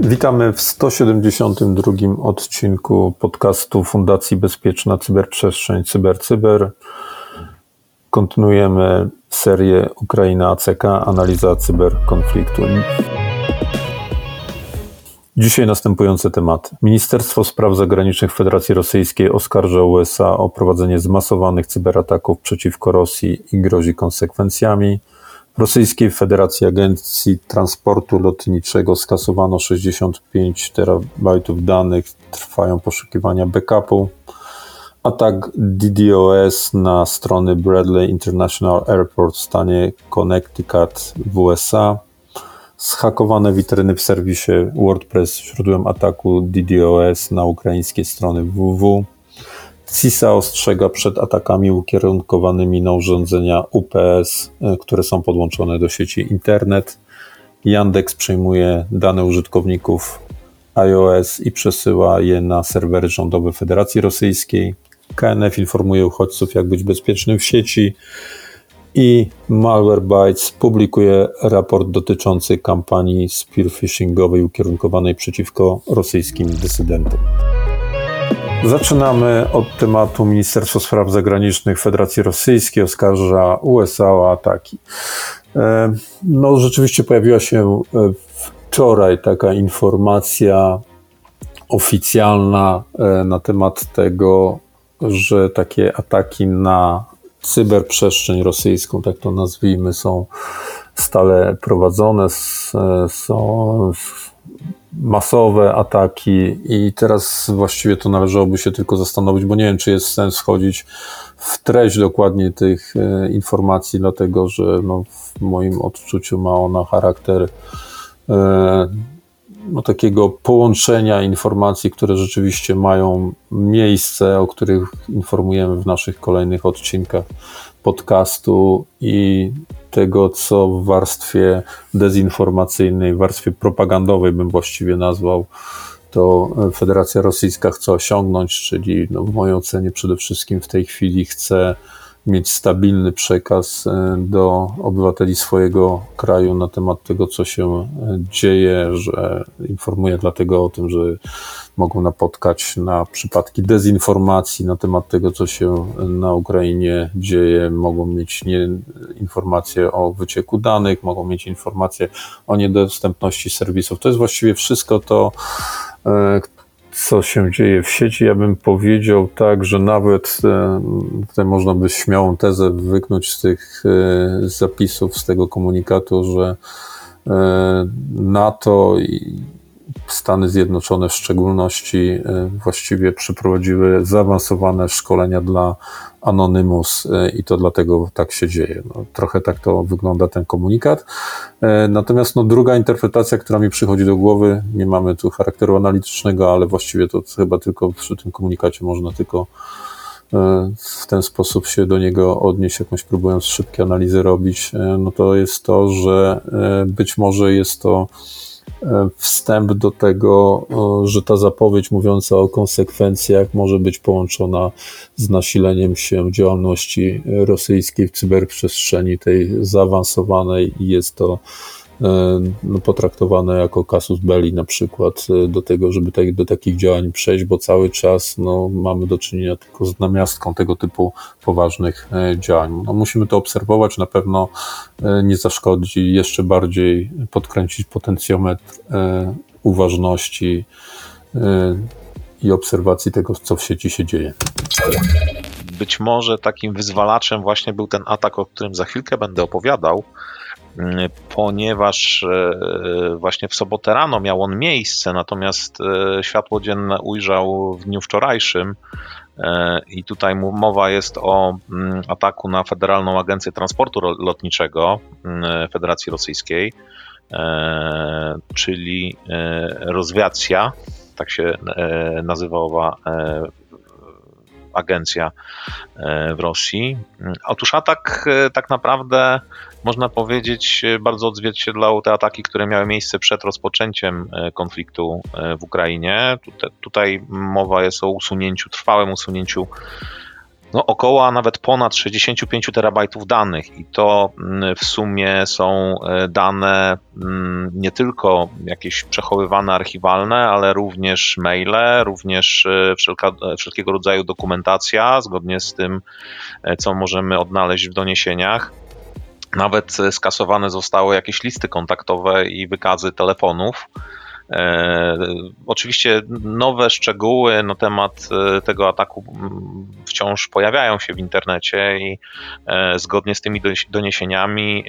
Witamy w 172 odcinku podcastu Fundacji Bezpieczna Cyberprzestrzeń CyberCyber. Kontynuujemy serię Ukraina ACK, analiza cyberkonfliktu. Dzisiaj następujące tematy. Ministerstwo Spraw Zagranicznych Federacji Rosyjskiej oskarża USA o prowadzenie zmasowanych cyberataków przeciwko Rosji i grozi konsekwencjami. W Rosyjskiej Federacji Agencji Transportu Lotniczego skasowano 65 terabajtów danych, trwają poszukiwania backupu. Atak DDoS na strony Bradley International Airport w stanie Connecticut w USA. Zhakowane witryny w serwisie WordPress źródłem ataku DDoS na ukraińskie strony www. CISA ostrzega przed atakami ukierunkowanymi na urządzenia UPS, e, które są podłączone do sieci internet. Yandex przejmuje dane użytkowników iOS i przesyła je na serwery rządowe Federacji Rosyjskiej. KNF informuje uchodźców, jak być bezpiecznym w sieci. I Malwarebytes publikuje raport dotyczący kampanii spearphishingowej ukierunkowanej przeciwko rosyjskim dysydentom. Zaczynamy od tematu Ministerstwo Spraw Zagranicznych Federacji Rosyjskiej oskarża USA o ataki. E, no, rzeczywiście pojawiła się e, wczoraj taka informacja oficjalna e, na temat tego, że takie ataki na cyberprzestrzeń rosyjską, tak to nazwijmy, są stale prowadzone, są masowe ataki i teraz właściwie to należałoby się tylko zastanowić, bo nie wiem, czy jest sens wchodzić w treść dokładnie tych e, informacji, dlatego że no, w moim odczuciu ma ona charakter e, no, takiego połączenia informacji, które rzeczywiście mają miejsce, o których informujemy w naszych kolejnych odcinkach podcastu i tego, co w warstwie dezinformacyjnej, warstwie propagandowej bym właściwie nazwał, to Federacja Rosyjska chce osiągnąć, czyli no w mojej ocenie przede wszystkim w tej chwili chce mieć stabilny przekaz e, do obywateli swojego kraju na temat tego, co się e, dzieje, że informuje dlatego o tym, że mogą napotkać na przypadki dezinformacji na temat tego, co się na Ukrainie dzieje, mogą mieć nie, informacje o wycieku danych, mogą mieć informacje o niedostępności serwisów. To jest właściwie wszystko to, e, co się dzieje w sieci. Ja bym powiedział tak, że nawet e, tutaj można by śmiałą tezę wyknąć z tych e, zapisów, z tego komunikatu, że NATO i Stany Zjednoczone w szczególności e, właściwie przeprowadziły zaawansowane szkolenia dla Anonymous e, i to dlatego tak się dzieje. No, trochę tak to wygląda ten komunikat. E, natomiast no, druga interpretacja, która mi przychodzi do głowy, nie mamy tu charakteru analitycznego, ale właściwie to chyba tylko przy tym komunikacie można tylko w ten sposób się do niego odnieść, jakąś próbując szybkie analizy robić, no to jest to, że być może jest to wstęp do tego, że ta zapowiedź mówiąca o konsekwencjach może być połączona z nasileniem się działalności rosyjskiej w cyberprzestrzeni, tej zaawansowanej i jest to E, potraktowane jako casus belli na przykład e, do tego, żeby tak, do takich działań przejść, bo cały czas no, mamy do czynienia tylko z namiastką tego typu poważnych e, działań. No, musimy to obserwować, na pewno nie zaszkodzi jeszcze bardziej podkręcić potencjometr uważności i obserwacji tego, co w sieci się dzieje. Być może takim wyzwalaczem właśnie był ten atak, o którym za chwilkę będę opowiadał, ponieważ e, właśnie w sobotę rano miał on miejsce, natomiast e, światło dzienne ujrzał w dniu wczorajszym. E, I tutaj mowa jest o mm, ataku na Federalną Agencję Transportu Lotniczego mm, Federacji Rosyjskiej, czyli rozwiacja, tak się nazywała agencja w Rosji. Otóż atak tak naprawdę można powiedzieć, bardzo odzwierciedlał te ataki, które miały miejsce przed rozpoczęciem konfliktu w Ukrainie. Tutaj mowa jest o usunięciu, trwałym usunięciu no, około, a nawet ponad 65 terabajtów danych i to mm, w sumie są e, dane mm, nie tylko jakieś przechowywane archiwalne, ale również maile, również e, wszelka, e, wszelkiego rodzaju dokumentacja zgodnie z tym, co możemy odnaleźć w doniesieniach. Nawet skasowane zostały jakieś listy kontaktowe i wykazy telefonów. E, oczywiście nowe szczegóły na temat e, tego ataku wciąż pojawiają się w internecie i e, zgodnie z tymi doniesieniami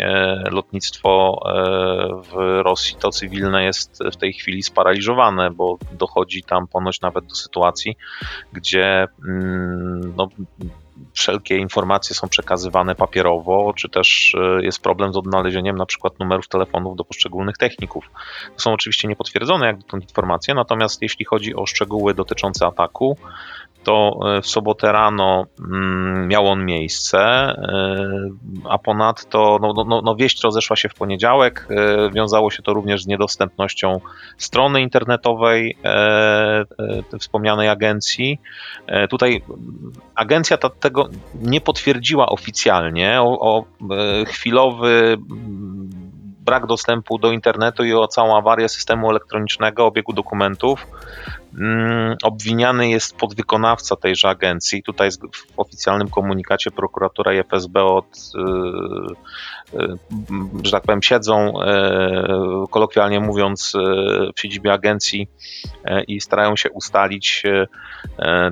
lotnictwo w Rosji to cywilne jest w tej chwili sparaliżowane, bo dochodzi tam ponoć nawet do sytuacji, gdzie mm, no, wszelkie informacje są przekazywane papierowo, czy też e, jest problem z odnalezieniem na przykład numerów telefonów do poszczególnych techników. To są oczywiście niepotwierdzone jak dotąd informacje, natomiast jeśli chodzi o szczegóły dotyczące ataku, to e, w sobotę rano mm, miał on miejsce, e, a ponadto no, no, no, no wieść rozeszła się w poniedziałek. E, wiązało się to również z niedostępnością strony internetowej wspomnianej agencji. Tutaj agencja ta, tego nie potwierdziła oficjalnie o, o chwilowy brak dostępu do internetu i o całą awarię systemu elektronicznego, obiegu dokumentów. Mm, obwiniany jest podwykonawca tejże agencji. Tutaj w oficjalnym komunikacie prokuratura i FSB od, y, y, że tak powiem, siedzą, y, kolokwialnie mówiąc, w siedzibie agencji i starają się ustalić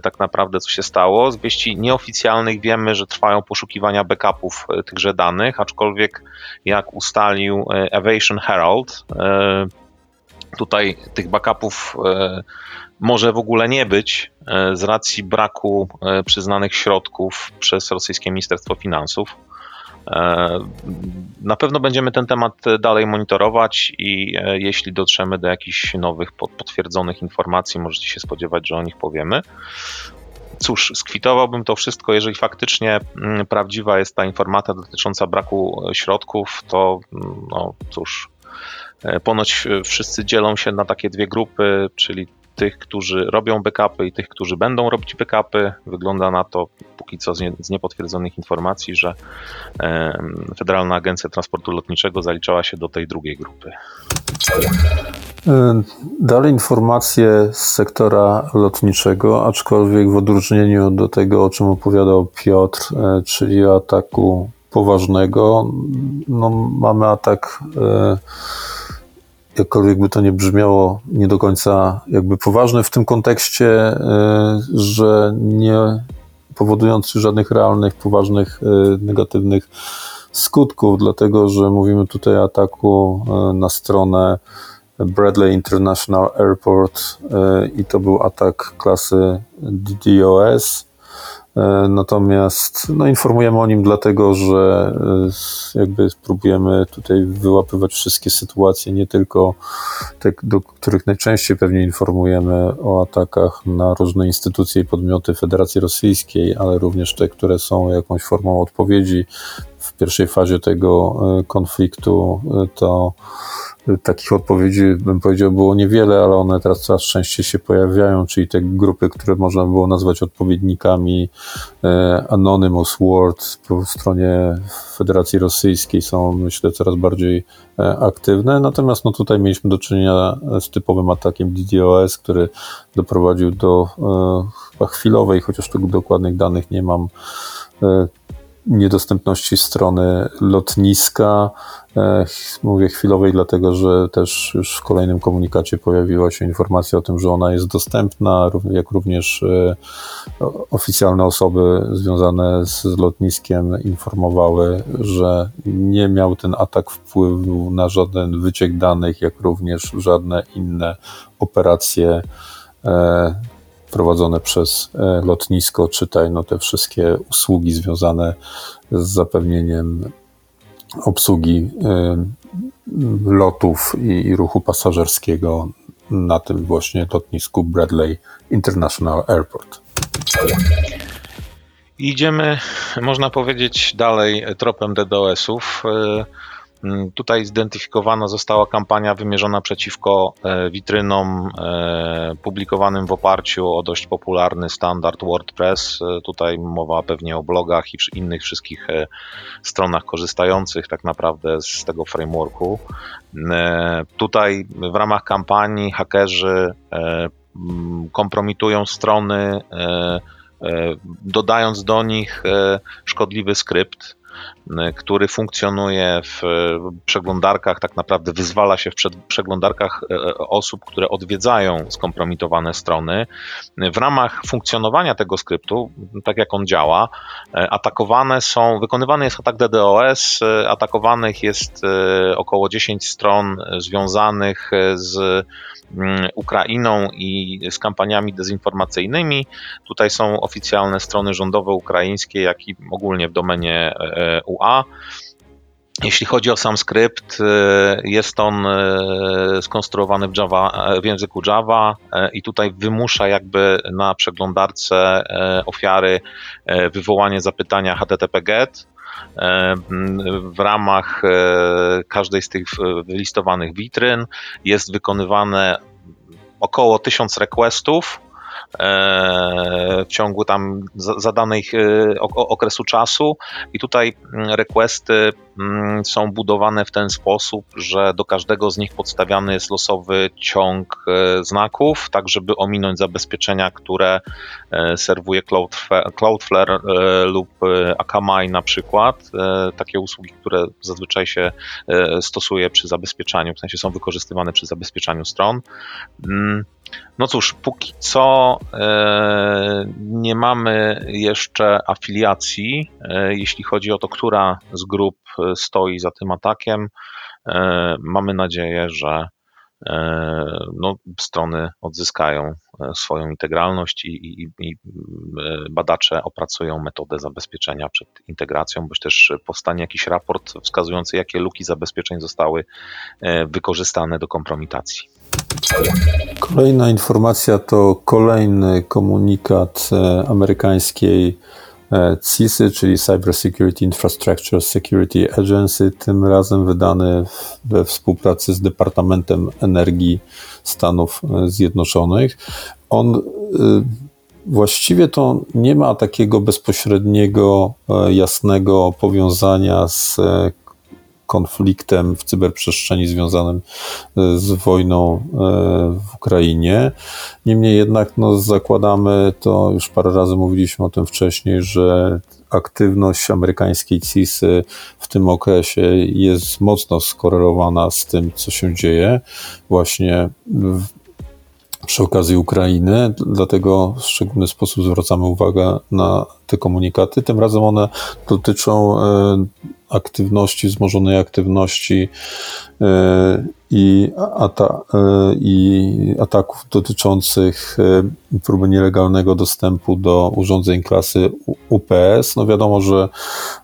tak naprawdę, co się stało. Z wieści nieoficjalnych wiemy, że trwają poszukiwania backupów tychże danych, aczkolwiek jak ustalił Aviation Herald, tutaj tych backupów może w ogóle nie być e, z racji braku e, przyznanych środków przez rosyjskie Ministerstwo Finansów. E, na pewno będziemy ten temat dalej monitorować i jeśli dotrzemy do jakichś nowych potwierdzonych informacji, możecie się spodziewać, że o nich powiemy. Cóż, skwitowałbym to wszystko, jeżeli faktycznie mm, prawdziwa jest ta informacja dotycząca braku środków, to mm, no cóż, ponoć wszyscy dzielą się na takie dwie grupy, czyli tych, którzy robią backupy i tych, którzy będą robić backupy. Wygląda na to, póki co z, nie, z niepotwierdzonych informacji, że e, Federalna Agencja Transportu Lotniczego zaliczała się do tej drugiej grupy. E, dalej informacje z sektora lotniczego, aczkolwiek w odróżnieniu do tego, o czym opowiadał Piotr, e, czyli ataku poważnego, no, mamy atak e, jakkolwiek by to nie brzmiało, nie do końca jakby poważne w tym kontekście, y, że nie powodujący żadnych realnych, poważnych, y, negatywnych skutków, dlatego że mówimy tutaj o ataku y, na stronę Bradley International Airport i to był atak klasy DDoS E, natomiast no, informujemy o nim dlatego, że e, jakby próbujemy tutaj wyłapywać wszystkie sytuacje, nie tylko te, do których najczęściej pewnie informujemy o atakach na różne instytucje i podmioty Federacji Rosyjskiej, ale również te, które są jakąś formą odpowiedzi w pierwszej fazie tego e, konfliktu, to Takich odpowiedzi, bym powiedział, było niewiele, ale one teraz coraz częściej się pojawiają, czyli te grupy, które można było nazwać odpowiednikami e, Anonymous World po stronie Federacji Rosyjskiej są, myślę, coraz bardziej e, aktywne. Natomiast no, tutaj mieliśmy do czynienia z typowym atakiem DDoS, który doprowadził do e, chyba chwilowej, chociaż tu dokładnych danych nie mam, niedostępności strony lotniska. E, mówię chwilowej, dlatego że też już w kolejnym komunikacie pojawiła się informacja o tym, że ona jest dostępna, jak również e, oficjalne osoby związane z lotniskiem informowały, że nie miał ten atak wpływu na żaden wyciek danych, jak również żadne inne operacje e, prowadzone przez e, lotnisko, czytaj no te wszystkie usługi związane z zapewnieniem obsługi e, lotów i ruchu pasażerskiego na tym właśnie lotnisku Bradley International Airport. Idziemy, można powiedzieć, dalej tropem DDoS-ów. Mm, Tutaj zidentyfikowana została kampania wymierzona przeciwko e, witrynom e, publikowanym w oparciu o dość popularny standard WordPress. E, Tutaj mowa pewnie o blogach i innych wszystkich stronach korzystających tak naprawdę z tego frameworku. Tutaj w ramach kampanii hakerzy kompromitują strony, dodając do nich szkodliwy skrypt który funkcjonuje w y, przeglądarkach, tak naprawdę wyzwala się w przeglądarkach e, osób, które odwiedzają skompromitowane strony. W ramach funkcjonowania tego skryptu, tak jak on działa, atakowane są, wykonywany jest atak DDoS, atakowanych jest około 10 stron związanych z Ukrainą i z kampaniami dezinformacyjnymi. Tutaj są oficjalne strony rządowe ukraińskie, jak i ogólnie w domenie UA. Jeśli chodzi o sam skrypt, e, jest on e, skonstruowany w, Java, e, w języku Java e, i tutaj wymusza jakby na przeglądarce e, ofiary e, wywołanie zapytania HTTP GET. E, W ramach e, każdej z tych e, wylistowanych witryn jest wykonywane około 1000 requestów e, w ciągu tam za- zadanej e, ok- okresu czasu i tutaj mm, requesty mm, są budowane w ten sposób, że do każdego z nich podstawiany jest losowy ciąg e, znaków, tak żeby ominąć zabezpieczenia, które e, serwuje Cloudflare, e, lub e, Akamai na przykład. E, Takie usługi, które zazwyczaj się e, stosuje przy zabezpieczaniu, w sensie są wykorzystywane przy zabezpieczaniu stron. Mm, no cóż, póki co e, nie mamy jeszcze afiliacji, e, jeśli chodzi o to, która z grup e, stoi za tym atakiem. E, mamy nadzieję, że e, no, strony odzyskają e, swoją integralność i, i, i e, badacze opracują metodę zabezpieczenia przed integracją, bądź też powstanie jakiś raport wskazujący, jakie luki zabezpieczeń zostały e, wykorzystane do kompromitacji. Kolejna informacja to kolejny komunikat e, amerykańskiej e, CISY, czyli Cyber Security Infrastructure Security Agency, tym razem wydany we współpracy z Departamentem Energii Stanów e, Zjednoczonych. On właściwie to nie ma takiego bezpośredniego, jasnego powiązania z konfliktem w cyberprzestrzeni związanym e, z wojną e, w Ukrainie. Niemniej jednak no, zakładamy, to już parę razy mówiliśmy o tym wcześniej, że aktywność amerykańskiej CISY w tym okresie jest mocno skorelowana z tym, co się dzieje właśnie w, przy okazji Ukrainy, dlatego w szczególny sposób zwracamy uwagę na te komunikaty. Tym razem one dotyczą e, aktywności, wzmożonej aktywności i, ata, e, i ataków dotyczących e, próby nielegalnego dostępu do urządzeń klasy UPS. No wiadomo, że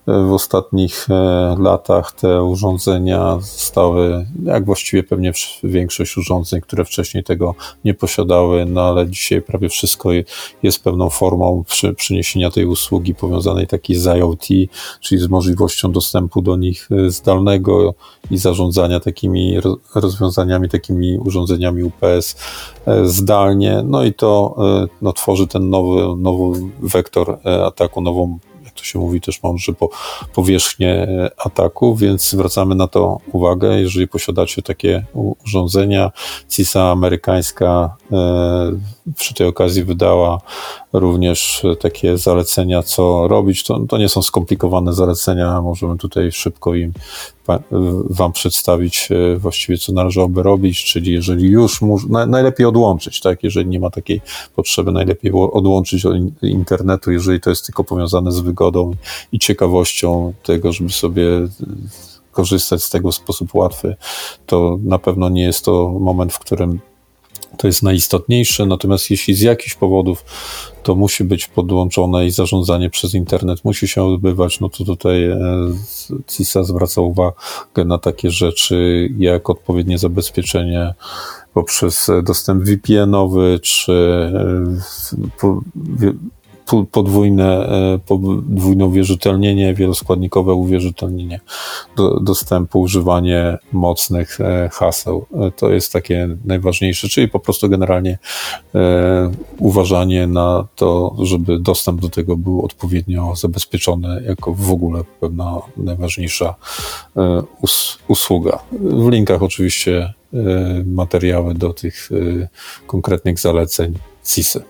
e, w ostatnich e, latach te urządzenia zostały, jak właściwie pewnie większość urządzeń, które wcześniej tego nie posiadały, no ale dzisiaj prawie wszystko je- jest pewną formą przy, przyniesienia tej usługi powiązanej takiej z IoT, czyli z możliwością dostępu do nich e, zdalnego i zarządzania takimi ro- rozwiązaniami, takimi urządzeniami UPS e, zdalnie. No i to e, no, tworzy ten nowy, nowy wektor e, ataku, nową to się mówi też mądrze, po powierzchnię ataku, więc zwracamy na to uwagę. Jeżeli posiadacie takie urządzenia, CISA amerykańska przy tej okazji wydała również takie zalecenia, co robić. To, to nie są skomplikowane zalecenia, możemy tutaj szybko im Wam przedstawić e, właściwie, co należałoby robić, czyli jeżeli już najlepiej odłączyć, tak? Jeżeli nie ma takiej potrzeby, najlepiej odłączyć od in- internetu, jeżeli to jest tylko powiązane z wygodą i ciekawością tego, żeby sobie korzystać z tego w sposób łatwy, to na pewno nie jest to moment, w którym to jest najistotniejsze, natomiast jeśli z jakichś powodów to musi być podłączone i zarządzanie przez internet musi się odbywać, no to tutaj e, CISA zwraca uwagę na takie rzeczy jak odpowiednie zabezpieczenie poprzez dostęp VPN-owy, czy e, podwójne, podwójne uwierzytelnienie, wieloskładnikowe uwierzytelnienie do, dostępu, używanie mocnych haseł. To jest takie najważniejsze, czyli po prostu generalnie uważanie na to, żeby dostęp do tego był odpowiednio zabezpieczony, jako w ogóle pewna najważniejsza us usługa. W linkach oczywiście materiały do tych konkretnych zaleceń CISy.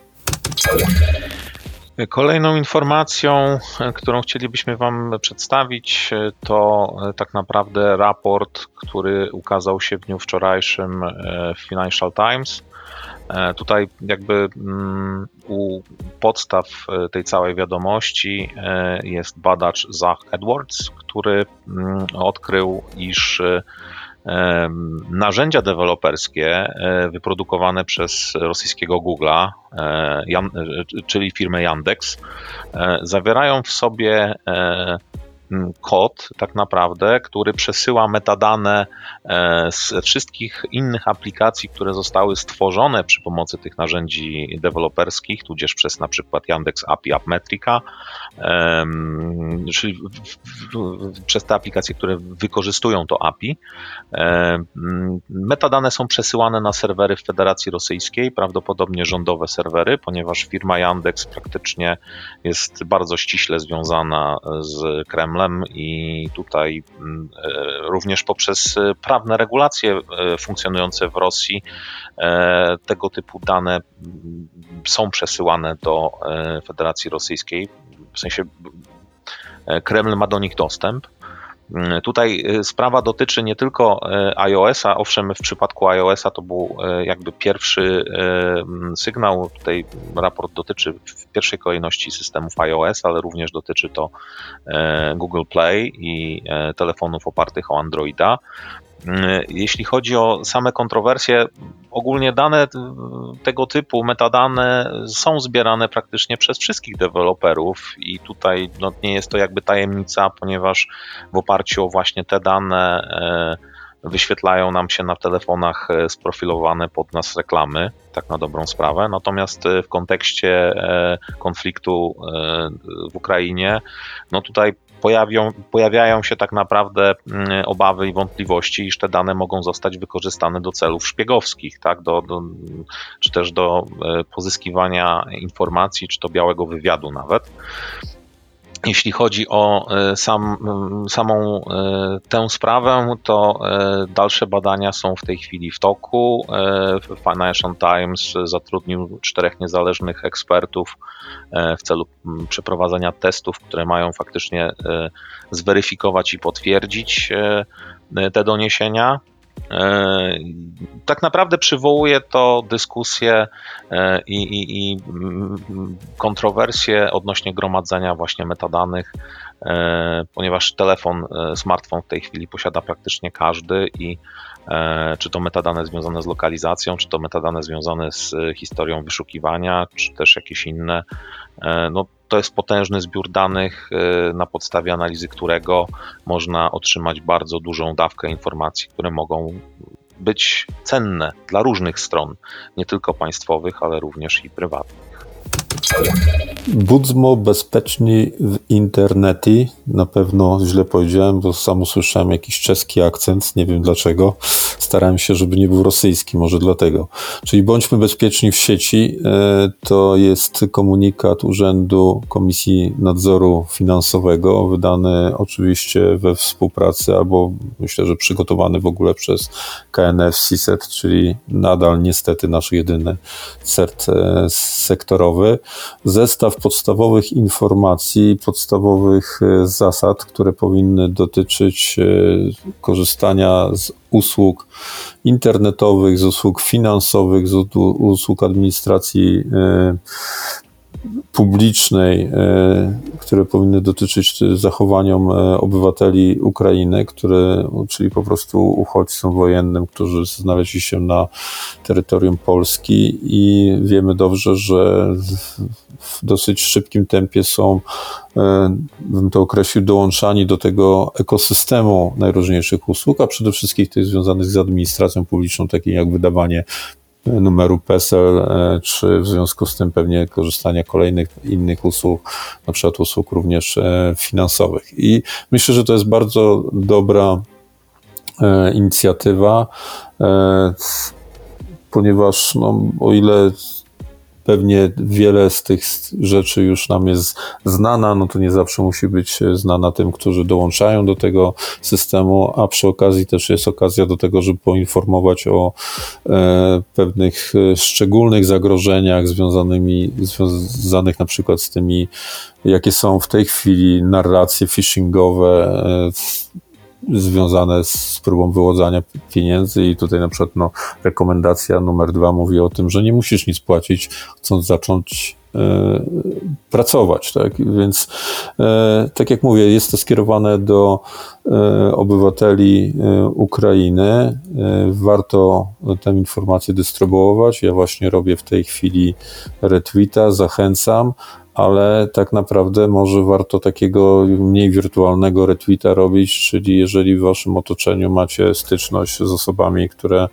Kolejną informacją, którą chcielibyśmy Wam przedstawić, to tak naprawdę raport, który ukazał się w dniu wczorajszym w Financial Times. Tutaj jakby mm, u podstaw tej całej wiadomości jest badacz Zach Edwards, który mm, odkrył, iż narzędzia deweloperskie e, wyprodukowane przez rosyjskiego Google'a, e, czyli firmę Yandex, e, zawierają w sobie kod, tak naprawdę, który przesyła metadane z wszystkich innych aplikacji, które zostały stworzone przy pomocy tych narzędzi deweloperskich, tudzież przez na przykład Yandex API Appmetrica, czyli przez te aplikacje, które wykorzystują to API. Metadane są przesyłane na serwery w Federacji Rosyjskiej, prawdopodobnie rządowe serwery, ponieważ firma Yandex praktycznie jest bardzo ściśle związana z Kremlem i tutaj e, również poprzez prawne regulacje e, funkcjonujące w Rosji e, tego typu dane są przesyłane do Federacji Rosyjskiej w sensie e, Kreml ma do nich dostęp. Mm, tutaj e, sprawa dotyczy nie tylko e, iOS-a, owszem, w przypadku iOS-a to był jakby pierwszy sygnał. Tutaj raport dotyczy w pierwszej kolejności systemów iOS, ale również dotyczy to Google Play i telefonów opartych o Androida. Mm, jeśli chodzi o same kontrowersje, ogólnie dane tego typu, metadane są zbierane praktycznie przez wszystkich deweloperów i tutaj no, nie jest to jakby tajemnica, ponieważ w oparciu o właśnie te dane e, wyświetlają nam się na telefonach sprofilowane pod nas reklamy, tak na dobrą sprawę. Natomiast w kontekście konfliktu w Ukrainie, no tutaj pojawią, pojawiają się tak naprawdę mm, obawy i wątpliwości, iż te dane mogą zostać wykorzystane do celów szpiegowskich, tak? do, do, czy też do e, pozyskiwania informacji, czy to białego wywiadu nawet. Jeśli chodzi o e, sam, samą e, tę sprawę, to dalsze badania są w tej chwili w toku. Financial Times zatrudnił czterech niezależnych ekspertów w celu przeprowadzenia testów, które mają faktycznie zweryfikować i potwierdzić te doniesienia. E, tak naprawdę przywołuje to dyskusję e, i, i, i kontrowersje odnośnie gromadzenia właśnie metadanych, ponieważ telefon, smartfon w tej chwili posiada praktycznie każdy i czy to metadane związane z lokalizacją, czy to metadane związane z historią wyszukiwania, czy też jakieś inne, no to jest potężny zbiór danych, na podstawie analizy którego można otrzymać bardzo dużą dawkę informacji, które mogą być cenne dla różnych stron, nie tylko państwowych, ale również i prywatnych. Budzmo bezpieczni w internecie. Na pewno źle powiedziałem, bo sam usłyszałem jakiś czeski akcent, nie wiem dlaczego. Starałem się, żeby nie był rosyjski, może dlatego. Czyli bądźmy bezpieczni w sieci. E, to jest komunikat Urzędu Komisji Nadzoru Finansowego, wydany oczywiście we współpracy, albo myślę, że przygotowany w ogóle przez KNF CISET, czyli nadal niestety nasz jedyny cert e, sektorowy zestaw podstawowych informacji, podstawowych e, zasad, które powinny dotyczyć e, korzystania z usług internetowych, z usług finansowych, z usług administracji e, publicznej, e, które powinny dotyczyć zachowaniom e, obywateli Ukrainy, które, czyli po prostu uchodźcom wojennym, którzy znaleźli się na terytorium Polski. I wiemy dobrze, że w dosyć szybkim tempie są, e, bym to określił, dołączani do tego ekosystemu najróżniejszych usług, a przede wszystkim tych związanych z administracją publiczną, takich jak wydawanie numeru PESEL, e, czy w związku z tym pewnie korzystania kolejnych innych usług, na przykład usług również e, finansowych. I myślę, że to jest bardzo dobra e, inicjatywa, ponieważ no, o ile pewnie wiele z tych rzeczy już nam jest znana, no to nie zawsze musi być znana tym, którzy dołączają do tego systemu, a przy okazji też jest okazja do tego, żeby poinformować o e, pewnych e, szczególnych zagrożeniach związanymi, związanych na przykład z tymi, jakie są w tej chwili narracje phishingowe, e, związane z próbą wyłudzania pieniędzy i tutaj na przykład no, rekomendacja numer dwa mówi o tym, że nie musisz nic płacić, chcąc zacząć e, pracować, tak? Więc e, tak jak mówię, jest to skierowane do e, obywateli Ukrainy. Warto tę informację dystrybuować. Ja właśnie robię w tej chwili retweeta, zachęcam ale tak naprawdę może warto takiego mniej wirtualnego retweeta robić, czyli jeżeli w waszym otoczeniu macie styczność z osobami, które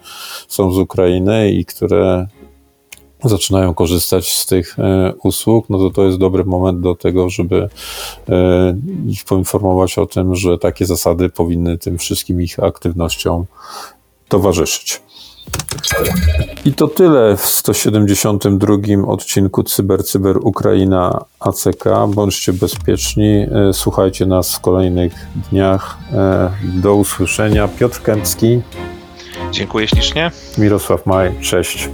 są z Ukrainy i które zaczynają korzystać z tych e, usług, no to to jest dobry moment do tego, żeby e, ich poinformować o tym, że takie zasady powinny tym wszystkim ich aktywnościom towarzyszyć. I to tyle w 172 odcinku Cyber Cyber Ukraina ACK. Bądźcie bezpieczni, e, słuchajcie nas w kolejnych dniach. E, Do usłyszenia. Piotr Kępski, Dziękuję ślicznie. Mirosław Maj, cześć.